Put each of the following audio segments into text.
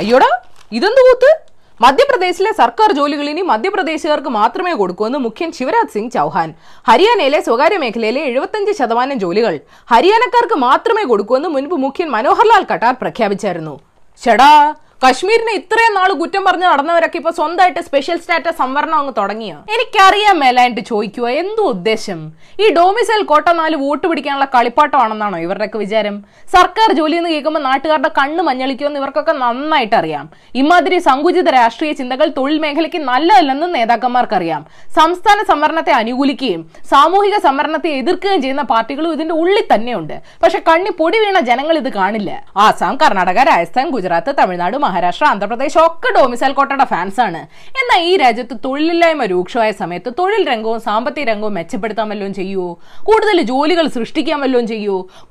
അയ്യോടാ ഇതെന്ത് കൂത്ത്? മധ്യപ്രദേശിലെ സർക്കാർ ജോലികൾ ഇനി മധ്യപ്രദേശുകാർക്ക് മാത്രമേ കൊടുക്കൂ എന്ന് മുഖ്യൻ ശിവരാജ് സിംഗ് ചൗഹാൻ. ഹരിയാനയിലെ സ്വകാര്യ മേഖലയിലെ എഴുപത്തഞ്ച് ശതമാനം ജോലികൾ ഹരിയാനക്കാർക്ക് മാത്രമേ കൊടുക്കൂ എന്ന് മുൻപ് മുഖ്യൻ മനോഹർലാൽ കട്ടാർ പ്രഖ്യാപിച്ചായിരുന്നു. ഷടാ കശ്മീരിനെ ഇത്രയും നാൾ കുറ്റം പറഞ്ഞ് നടന്നവരൊക്കെ ഇപ്പൊ സ്വന്തമായിട്ട് സ്പെഷ്യൽ സ്റ്റാറ്റസ് സംവരണം അങ്ങ് തുടങ്ങിയോ? എനിക്കറിയാൻ മേലായിട്ട് ചോദിക്കുക എന്തോ ഉദ്ദേശം? ഈ ഡോമിസൈൽ കോട്ട നാല് വോട്ട് പിടിക്കാനുള്ള കളിപ്പാട്ടമാണെന്നാണോ ഇവരുടെയൊക്കെ വിചാരം? സർക്കാർ ജോലി എന്ന് കേൾക്കുമ്പോൾ നാട്ടുകാരുടെ കണ്ണ് മഞ്ഞളിക്കുമെന്ന് ഇവർക്കൊക്കെ നന്നായിട്ട് അറിയാം ഇമാതിരി സങ്കുചിത രാഷ്ട്രീയ ചിന്തകൾ തൊഴിൽ മേഖലയ്ക്ക് നല്ലതല്ലെന്ന് നേതാക്കന്മാർക്കറിയാം. സംസ്ഥാന സംവരണത്തെ അനുകൂലിക്കുകയും സാമൂഹിക സംവരണത്തെ എതിർക്കുകയും ചെയ്യുന്ന പാർട്ടികളും ഇതിന്റെ ഉള്ളിൽ തന്നെയുണ്ട്. പക്ഷെ കണ്ണി പൊടി വീണ ജനങ്ങൾ ഇത് കാണില്ല. ആസാം കർണാടക രാജസ്ഥാൻ ഗുജറാത്ത് തമിഴ്നാട് മഹാരാഷ്ട്ര ആന്ധ്രാപ്രദേശ് ഒക്കെ ഡോമിസൈൽ കോട്ടയുടെ ഫാൻസ് ആണ്. എന്നാൽ ഈ രാജ്യത്ത് തൊഴിലില്ലായ്മ രൂക്ഷമായ സമയത്ത് തൊഴിൽ രംഗവും സാമ്പത്തിക രംഗവും മെച്ചപ്പെടുത്താൻ വല്ലതും കൂടുതൽ ജോലികൾ സൃഷ്ടിക്കാൻ വല്ലതും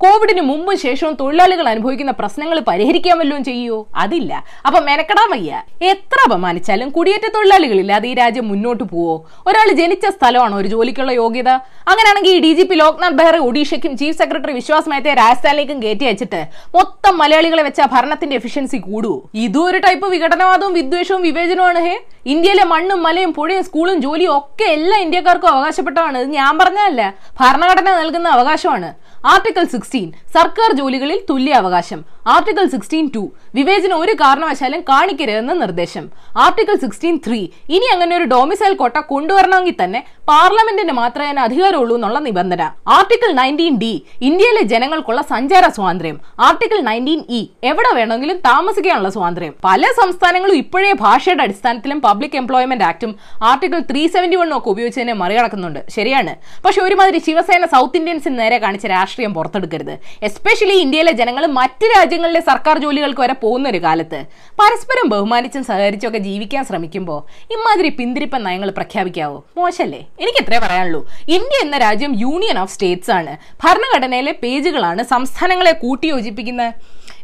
കോവിഡിന് മുമ്പും ശേഷവും തൊഴിലാളികൾ അനുഭവിക്കുന്ന പ്രശ്നങ്ങൾ പരിഹരിക്കാൻ വല്ലതും അതില്ല. അപ്പൊ മെനക്കെടാൻ വയ്യ. എത്ര അപമാനിച്ചാലും കുടിയേറ്റ തൊഴിലാളികളില്ലാതെ ഈ രാജ്യം മുന്നോട്ട് പോവോ? ഒരാൾ ജനിച്ച സ്ഥലമാണ് ഒരു ജോലിക്കുള്ള യോഗ്യത? അങ്ങനെയാണെങ്കിൽ D G P Loknath Behera ഒഡീഷയ്ക്കും chief secretary Vishwas മേത്തയെ രാജസ്ഥാനിലേക്കും കയറ്റി അയച്ചിട്ട് മൊത്തം മലയാളികളെ വെച്ച ഭരണത്തിന്റെ എഫിഷ്യൻസി കൂടുവോ? ഇതും ഒരു ടൈപ്പ് വിഘടനവാദവും വിദ്വേഷവും വിവേചനവുമാണ് ഹേ. ഇന്ത്യയിലെ മണ്ണും മലയും പുഴയും സ്കൂളും ജോലിയും ഒക്കെ എല്ലാ ഇന്ത്യക്കാർക്കും അവകാശപ്പെട്ടതാണ്. ഇത് ഞാൻ പറഞ്ഞതല്ല. ഭരണഘടന നൽകുന്ന അവകാശമാണ്. ആർട്ടിക്കിൾ സിക്സ്റ്റീൻ സർക്കാർ ജോലികളിൽ തുല്യ അവകാശം. ആർട്ടിക്കിൾ സിക്സ്റ്റീൻ ടു വിവേചനം ഒരു കാരണവശാലും കാണിക്കരുതെന്ന് നിർദ്ദേശം. ആർട്ടിക്കിൾ സിക്സ്റ്റീൻ ത്രീ ഇനി അങ്ങനെ ഒരു ഡൊമിസൈൽ കോട്ട കൊണ്ടുവരണമെങ്കിൽ തന്നെ പാർലമെന്റിന് മാത്രമേ അധികാരമുള്ളൂ എന്നുള്ള നിബന്ധന. ആർട്ടിക്കിൾ നയന്റീൻ ഡി ഇന്ത്യയിലെ ജനങ്ങൾക്കുള്ള സഞ്ചാര സ്വാതന്ത്ര്യം. ആർട്ടിക്കിൾ നയന്റീൻ ഇ എവിടെ വേണമെങ്കിലും താമസിക്കാനുള്ള സ്വാതന്ത്ര്യം. പല സംസ്ഥാനങ്ങളും ഇപ്പോഴേ ഭാഷയുടെ അടിസ്ഥാനത്തിലും പബ്ലിക് എംപ്ലോയ്മെന്റ് ആക്ടും ആർട്ടിക്കിൾ ത്രീ സെവന്റി വണ്ണും ഒക്കെ ഉപയോഗിച്ചതിനെ മറികടക്കുന്നുണ്ട്. ശരിയാണ്. പക്ഷെ ഒരുമാതിരി ശിവസേന സൗത്ത് ഇന്ത്യൻസിന് നേരെ കാണിച്ച രാഷ്ട്രീയം പുറത്തെടുക്കരുത്. എസ്പെഷ്യലി ഇന്ത്യയിലെ ജനങ്ങൾ മറ്റ് രാജ്യങ്ങളിലെ സർക്കാർ ജോലികൾക്ക് വരെ പോകുന്ന ഒരു കാലത്ത്. പരസ്പരം ബഹുമാനിച്ചും സഹകരിച്ചും ഒക്കെ ജീവിക്കാൻ ശ്രമിക്കുമ്പോൾ ഇമാതിരി പിന്തിരിപ്പൻ നയങ്ങൾ പ്രഖ്യാപിക്കാവോ? മോശല്ലേ? എനിക്ക് ഇത്രേ പറയാനുള്ളൂ. ഇന്ത്യ എന്ന രാജ്യം യൂണിയൻ ഓഫ് സ്റ്റേറ്റ്സ് ആണ്. ഭരണഘടനയിലെ പേജുകളാണ് സംസ്ഥാനങ്ങളെ കൂട്ടിയോജിപ്പിക്കുന്നത്.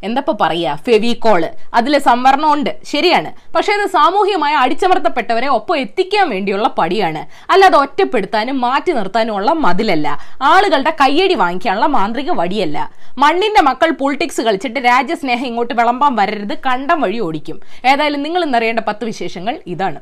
എന്തപ്പോ പറയാ? ഫെവിക്കോൾ അതിൽ സംവരണം ഉണ്ട് ശരിയാണ്. പക്ഷെ അത് സാമൂഹികമായി അടിച്ചമർത്തപ്പെട്ടവരെ ഒപ്പം എത്തിക്കാൻ വേണ്ടിയുള്ള പടിയാണ്. അല്ലാതെ ഒറ്റപ്പെടുത്താനും മാറ്റി നിർത്താനും ഉള്ള മതിലല്ല. ആളുകളുടെ കയ്യടി വാങ്ങിക്കാനുള്ള മാന്ത്രിക വടിയല്ല. മണ്ണിന്റെ മക്കൾ പൊളിറ്റിക്സ് കളിച്ചിട്ട് രാജ്യസ്നേഹം ഇങ്ങോട്ട് വിളമ്പാൻ വരരുത് കണ്ടം വഴി ഓടിക്കും. ഏതായാലും നിങ്ങൾ ഇന്നറിയേണ്ട പത്ത് വിശേഷങ്ങൾ ഇതാണ്.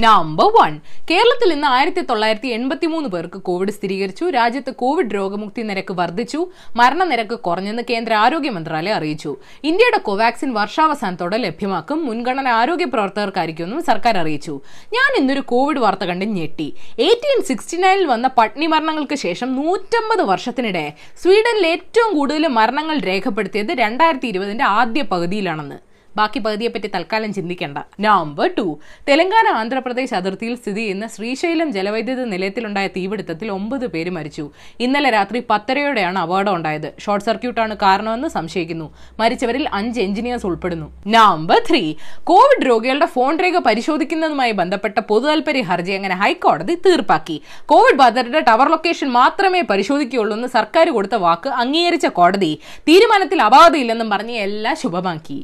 നമ്പർ വൺ കേരളത്തിൽ ഇന്ന് ആയിരത്തി തൊള്ളായിരത്തി എൺപത്തി മൂന്ന് പേർക്ക് കോവിഡ് സ്ഥിരീകരിച്ചു. രാജ്യത്ത് കോവിഡ് രോഗമുക്തി നിരക്ക് വർദ്ധിച്ചു. മരണനിരക്ക് കുറഞ്ഞെന്ന് കേന്ദ്ര ആരോഗ്യ മന്ത്രാലയം അറിയിച്ചു. ഇന്ത്യയുടെ കോവാക്സിൻ വർഷാവസാനത്തോടെ ലഭ്യമാക്കും. മുൻഗണന ആരോഗ്യ പ്രവർത്തകർക്കായിരിക്കുമെന്നും സർക്കാർ അറിയിച്ചു. ഞാൻ ഇന്നൊരു കോവിഡ് വാർത്ത കണ്ട് ഞെട്ടി. എയ്റ്റീൻ സിക്സ്റ്റി നയനിൽ വന്ന പട്നി മരണങ്ങൾക്ക് ശേഷം നൂറ്റമ്പത് വർഷത്തിനിടെ സ്വീഡനിൽ ഏറ്റവും കൂടുതൽ മരണങ്ങൾ രേഖപ്പെടുത്തിയത് രണ്ടായിരത്തി ഇരുപതിന്റെ ആദ്യ പകുതിയിലാണെന്ന്. ബാക്കി പകുതിയെപ്പറ്റി തൽക്കാലം ചിന്തിക്കേണ്ട. നമ്പർ ടു തെലങ്കാന ആന്ധ്രാപ്രദേശ് അതിർത്തിയിൽ സ്ഥിതി ചെയ്യുന്ന ശ്രീശൈലം ജലവൈദ്യുത നിലയത്തിലുണ്ടായ തീപിടുത്തത്തിൽ ഒമ്പത് പേര് മരിച്ചു. ഇന്നലെ രാത്രി പത്തരയോടെയാണ് അപകടം ഉണ്ടായത്. ഷോർട്ട് സർക്യൂട്ടാണ് കാരണമെന്ന് സംശയിക്കുന്നു. മരിച്ചവരിൽ അഞ്ച് എഞ്ചിനീയേഴ്സ് ഉൾപ്പെടുന്നു. നമ്പർ ത്രീ കോവിഡ് രോഗികളുടെ ഫോൺ രേഖ പരിശോധിക്കുന്നതുമായി ബന്ധപ്പെട്ട പൊതുതാൽപര്യ ഹർജി അങ്ങനെ ഹൈക്കോടതി തീർപ്പാക്കി? കോവിഡ് ബാധിതരുടെ ടവർ ലൊക്കേഷൻ മാത്രമേ പരിശോധിക്കുകയുള്ളൂ എന്ന് സർക്കാർ കൊടുത്ത വാക്ക് അംഗീകരിച്ച കോടതി. തീരുമാനത്തിൽ അപാകതയില്ലെന്നും പറഞ്ഞ് എല്ലാം ശുഭമാക്കി.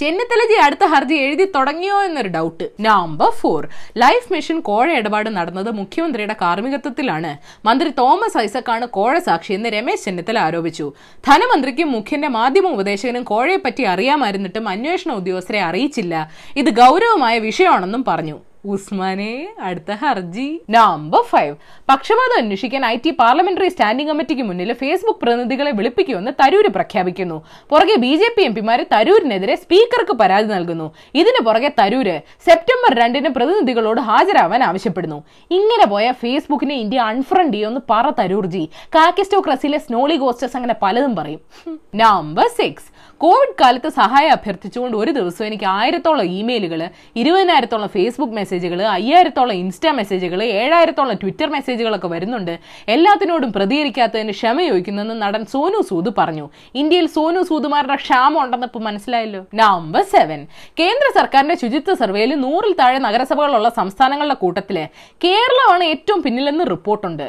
ചെന്നിത്തലജി അടുത്ത ഹർജി എഴുതി തുടങ്ങിയോ എന്നൊരു doubt number four life mission കോഴ ഇടപാട് നടന്നത് മുഖ്യമന്ത്രിയുടെ കാർമ്മികത്വത്തിലാണ്. മന്ത്രി തോമസ് ഐസക്കാണ് കോഴ സാക്ഷിയെന്ന് രമേശ് ചെന്നിത്തല ആരോപിച്ചു. ധനമന്ത്രിക്കും മുഖ്യന്റെ മാധ്യമ ഉപദേശകനും കോഴയെപ്പറ്റി അറിയാമായിരുന്നിട്ടും അന്വേഷണ ഉദ്യോഗസ്ഥരെ അറിയിച്ചില്ല. ഇത് ഗൗരവമായ വിഷയമാണെന്നും പറഞ്ഞു. ഉസ്മാനെ അടുത്ത ഹർജി. നമ്പർ ഫൈവ് പക്ഷപാതം അന്വേഷിക്കാൻ ഐ ടി പാർലമെന്ററി സ്റ്റാൻഡിംഗ് കമ്മിറ്റിക്ക് മുന്നിൽ ഫേസ്ബുക്ക് പ്രതിനിധികളെ വിളിപ്പിക്കുമെന്ന് തരൂര് പ്രഖ്യാപിക്കുന്നു. പുറകെ ബി ജെ പി എം എംപിമാർ തരൂരിനെതിരെ സ്പീക്കർക്ക് പരാതി നൽകുന്നു. ഇതിന് പുറകെ തരൂര് സെപ്റ്റംബർ രണ്ടിന് പ്രതിനിധികളോട് ഹാജരാവാൻ ആവശ്യപ്പെടുന്നു. ഇങ്ങനെ പോയ ഫേസ്ബുക്കിനെ ഇന്ത്യ അൺഫ്രണ്ട് ചെയ്യുമെന്ന് പറ തരൂർജി. കാക്കിസ്റ്റോക്രസിയിലെ സ്നോളി ഗോസ്റ്റേഴ്സ് അങ്ങനെ പലതും പറയും. നമ്പർ സിക്സ് കോവിഡ് കാലത്ത് സഹായം അഭ്യർത്ഥിച്ചുകൊണ്ട് ഒരു ദിവസം എനിക്ക് ആയിരത്തോളം ഇമെയിലുകൾ ഇരുപതിനായിരത്തോളം ഫേസ്ബുക്ക് മെസ്സേജുകൾ അയ്യായിരത്തോളം ഇൻസ്റ്റാ മെസ്സേജുകൾ ഏഴായിരത്തോളം ട്വിറ്റർ മെസ്സേജുകളൊക്കെ വരുന്നുണ്ട്. എല്ലാത്തിനോടും പ്രതികരിക്കാത്തതിന് ക്ഷമ ചോദിക്കുന്നെന്ന് നടൻ സോനു സൂദ് പറഞ്ഞു. ഇന്ത്യയിൽ സോനു സൂദുമാരുടെ ക്ഷാമം ഉണ്ടെന്ന് ഇപ്പൊ മനസ്സിലായല്ലോ? നമ്പർ സെവൻ കേന്ദ്ര സർക്കാരിന്റെ ശുചിത്വ സർവേയിൽ നൂറിൽ താഴെ നഗരസഭകളുള്ള സംസ്ഥാനങ്ങളുടെ കൂട്ടത്തിൽ കേരളമാണ് ഏറ്റവും പിന്നിലെന്ന് റിപ്പോർട്ടുണ്ട്.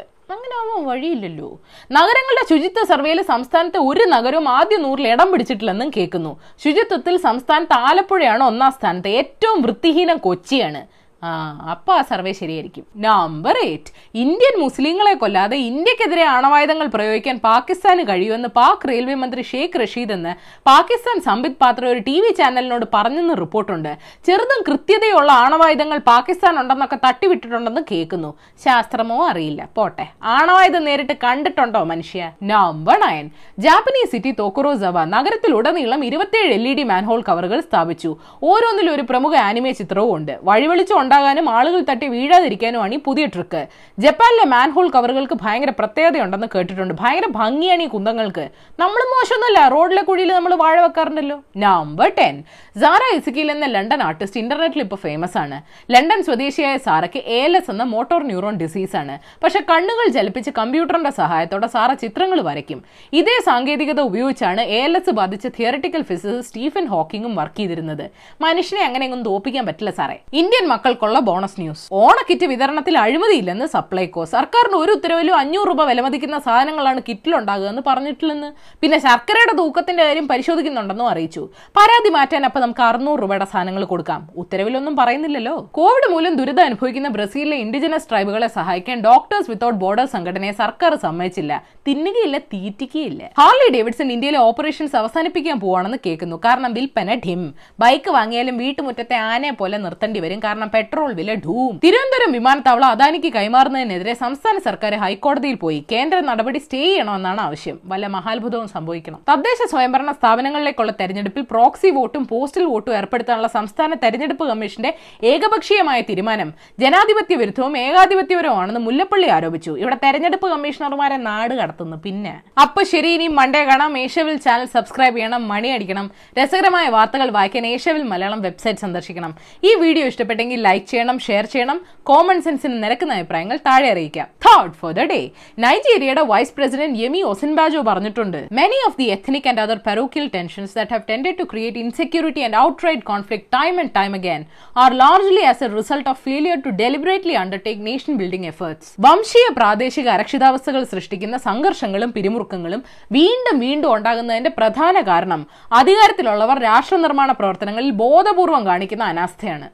ആവാൻ വഴിയില്ലല്ലോ. നഗരങ്ങളുടെ ശുചിത്വ സർവേയിൽ സംസ്ഥാനത്തെ ഒരു നഗരവും ആദ്യ നൂറിൽ ഇടം പിടിച്ചിട്ടില്ലെന്നും കേൾക്കുന്നു. ശുചിത്വത്തിൽ സംസ്ഥാനത്ത് ആലപ്പുഴയാണ് ഒന്നാം സ്ഥാനത്ത്. ഏറ്റവും വൃത്തിഹീനം കൊച്ചിയാണ്. ആ അപ്പൊ ആ സർവേ ശരിയായിരിക്കും. നമ്പർ എയ്റ്റ് ഇന്ത്യൻ മുസ്ലിങ്ങളെ കൊല്ലാതെ ഇന്ത്യക്കെതിരെ ആണവായുധങ്ങൾ പ്രയോഗിക്കാൻ പാകിസ്ഥാന് കഴിയുമെന്ന് പാക് റെയിൽവേ മന്ത്രി ഷെയ്ഖ് റഷീദ് എന്ന് പാകിസ്ഥാൻ സംബിത് പാത്ര ഒരു ടി വി ചാനലിനോട് പറഞ്ഞെന്ന് റിപ്പോർട്ടുണ്ട്. ചെറുതും കൃത്യതയുള്ള ആണവായുധങ്ങൾ പാകിസ്ഥാൻ ഉണ്ടെന്നൊക്കെ തട്ടിവിട്ടിട്ടുണ്ടെന്ന് കേൾക്കുന്നു. ശാസ്ത്രമോ അറിയില്ല. പോട്ടെ. ആണവായുധം നേരിട്ട് കണ്ടിട്ടുണ്ടോ മനുഷ്യ? Number nine Japanese city Tokorozawa നഗരത്തിലുടനീളം ഇരുപത്തിയേഴ് എൽ ഇ ഡി മാൻഹോൾ കവറുകൾ സ്ഥാപിച്ചു. ഓരോന്നിലും ഒരു പ്രമുഖ ആനിമേ ചിത്രവും ഉണ്ട് വഴിവെളിച്ചം ഉണ്ടാകാനും ആളുകൾ തട്ടി വീഴാതിരിക്കാനുമാണ് ഈ പുതിയ ട്രിക്ക് ജപ്പാനിലെ മാൻഹോൾ കവറുകൾക്ക് ഭയങ്കര പ്രത്യേകതയുണ്ടെന്ന് കേട്ടിട്ടുണ്ട്. ഭയങ്കര ഭംഗിയാണ് ഈ കുന്തങ്ങൾക്ക്. നമ്മൾ മോശമൊന്നുമല്ല റോഡിലെ കുഴിയിൽ നമ്മൾ വാഴ വെക്കാറുണ്ടല്ലോ. നമ്പർ ടെൻ സാറ ഇസിക്കിൽ എന്ന ലണ്ടൻ ആർട്ടിസ്റ്റ് ഇന്റർനെറ്റിൽ ഇപ്പോൾ ഫേമസ് ആണ്. ലണ്ടൻ സ്വദേശിയായ സാറയ്ക്ക് എ എൽ എസ് എന്ന മോട്ടോർ ന്യൂറോൺ ഡിസീസ് ആണ്. പക്ഷെ കണ്ണുകൾ ചലിപ്പിച്ച് കമ്പ്യൂട്ടറിന്റെ സഹായത്തോടെ സാറ ചിത്രങ്ങൾ വരയ്ക്കും. ഇതേ സാങ്കേതികത ഉപയോഗിച്ചാണ് എ എൽ എസ് ബാധിച്ച തിയററ്റിക്കൽ ഫിസിസിസ്റ്റ് സ്റ്റീഫൻ ഹോക്കിങ്ങും വർക്ക് ചെയ്തിരുന്നത്. മനുഷ്യനെ അങ്ങനെയൊന്നും തോപ്പിക്കാൻ പറ്റില്ല സാറേ ഇന്ത്യൻ മക്കൾക്കുള്ള ബോണസ് ന്യൂസ്. ഓണക്കിറ്റ് വിതരണത്തിൽ അഴിമതിയില്ലെന്ന് സപ്ലൈകോ. സർക്കാരിന് ഒരു ഉത്തരവിലും അഞ്ഞൂറ് രൂപ വിലമതിക്കുന്ന സാധനങ്ങളാണ് കിറ്റിലുണ്ടാകുക എന്ന് പറഞ്ഞിട്ടില്ലെന്ന്. പിന്നെ ശർക്കരയുടെ തൂക്കത്തിന്റെ കാര്യം പരിശോധിക്കുന്നുണ്ടെന്നും അറിയിച്ചു. പരാതി മാറ്റാൻ അപ്പൊ നമുക്ക് അറുന്നൂറ് രൂപയുടെ സാധനങ്ങൾ കൊടുക്കാം. ഉത്തരവിലൊന്നും പറയുന്നില്ലല്ലോ. കോവിഡ് മൂലം ദുരിതം അനുഭവിക്കുന്ന ബ്രസീലിലെ ഇൻഡിജിനസ് ട്രൈബുകളെ സഹായിക്കാൻ ഡോക്ടേഴ്സ് വിത്തൌട്ട് ബോർഡർ സംഘടനയെ സർക്കാർ സമ്മതിച്ചില്ല. തിന്നുകയില്ല തീറ്റിക്കുകയില്ല. ഹാർലി ഡേവിഡ്സൺ ഇന്ത്യയിലെ ഓപ്പറേഷൻസ് അവസാനിപ്പിക്കാൻ പോവാണെന്ന് കേൾക്കുന്നു. കാരണം വിൽപ്പന ഡിം. ബൈക്ക് വാങ്ങിയാലും വീട്ടുമുറ്റത്തെ ആനയെ പോലെ നിർത്തേണ്ടി വരും. കാരണം വില ധൂം. തിരുവനന്തപുരം വിമാനത്താവളം അദാനിക്ക് കൈമാറുന്നതിനെതിരെ സംസ്ഥാന സർക്കാർ ഹൈക്കോടതിയിൽ പോയി കേന്ദ്ര നടപടി സ്റ്റേ ചെയ്യണമെന്നാണ് ആവശ്യം. വല്ല മഹാത്ഭുതവും സംഭവിക്കണം. തദ്ദേശ സ്വയംഭരണ സ്ഥാപനങ്ങളിലേക്കുള്ള തെരഞ്ഞെടുപ്പിൽ പ്രോക്സി വോട്ടും പോസ്റ്റൽ വോട്ടും ഏർപ്പെടുത്താനുള്ള സംസ്ഥാന തെരഞ്ഞെടുപ്പ് കമ്മീഷന്റെ ഏകപക്ഷീയമായ തീരുമാനം ജനാധിപത്യ വിരുദ്ധവും ഏകാധിപത്യപരവുമാണെന്ന് മുല്ലപ്പള്ളി ആരോപിച്ചു. ഇവിടെ തെരഞ്ഞെടുപ്പ് കമ്മീഷണർമാരെ നാട് കടത്തുന്നു. പിന്നെ? അപ്പൊ ശരി ഇനി മണ്ടേ കാണാം. ഏഷ്യവിൽ ചാനൽ സബ്സ്ക്രൈബ് ചെയ്യണം മണി അടിക്കണം. രസകരമായ വാർത്തകൾ വായിക്കാൻ ഏഷ്യവിൽ മലയാളം വെബ്സൈറ്റ് സന്ദർശിക്കണം. ഈ വീഡിയോ ഇഷ്ടപ്പെട്ടെങ്കിൽ ലൈക്ക് ചെയ്യണം ഷെയർ ചെയ്യണം കോമൺ സെൻസിന് നിരക്കുന്ന അഭിപ്രായങ്ങൾ താഴെ അറിയിക്കാം. തോട്ട് ഫോർ ദ ഡേ നൈജീരിയയുടെ വൈസ് പ്രസിഡന്റ് യെമി ഒസിൻബാജോ പറഞ്ഞിട്ടുണ്ട് many of the ethnic and other parochial tensions that have tended to create insecurity and outright conflict time and time again are largely as a result of failure to deliberately undertake nation building efforts വംശീയ പ്രാദേശിക അരക്ഷിതാവസ്ഥകൾ സൃഷ്ടിക്കുന്ന സംഘർഷങ്ങളും പിരിമുറുക്കങ്ങളും വീണ്ടും വീണ്ടും ഉണ്ടാകുന്നതിന്റെ പ്രധാന കാരണം അധികാരത്തിലുള്ളവർ രാഷ്ട്ര നിർമ്മാണ പ്രവർത്തനങ്ങളിൽ ബോധപൂർവം കാണിക്കുന്ന അനാസ്ഥയാണ്.